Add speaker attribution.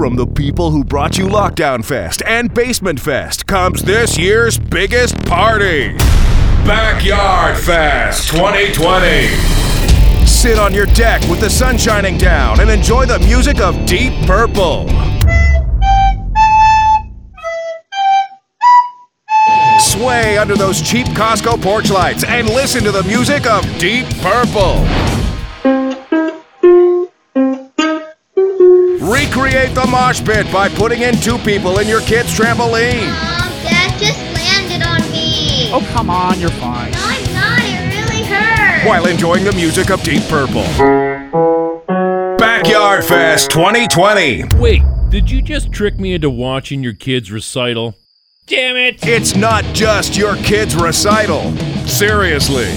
Speaker 1: From the people who brought you Lockdown Fest and Basement Fest comes this year's biggest party Backyard Fest 2020. Sit on your deck with the sun shining down and enjoy the music of Deep Purple. Sway under those cheap Costco porch lights and listen to the music of Deep Purple. Recreate the mosh pit by putting in two people in your kid's trampoline.
Speaker 2: Mom, Dad just landed on me.
Speaker 3: Oh, come on, you're fine.
Speaker 2: No, I'm not. It really hurt.
Speaker 1: while enjoying the music of Deep Purple. Backyard Fest 2020.
Speaker 4: Wait, did you just trick me into watching your kid's recital? Damn it!
Speaker 1: It's not just your kid's recital. Seriously,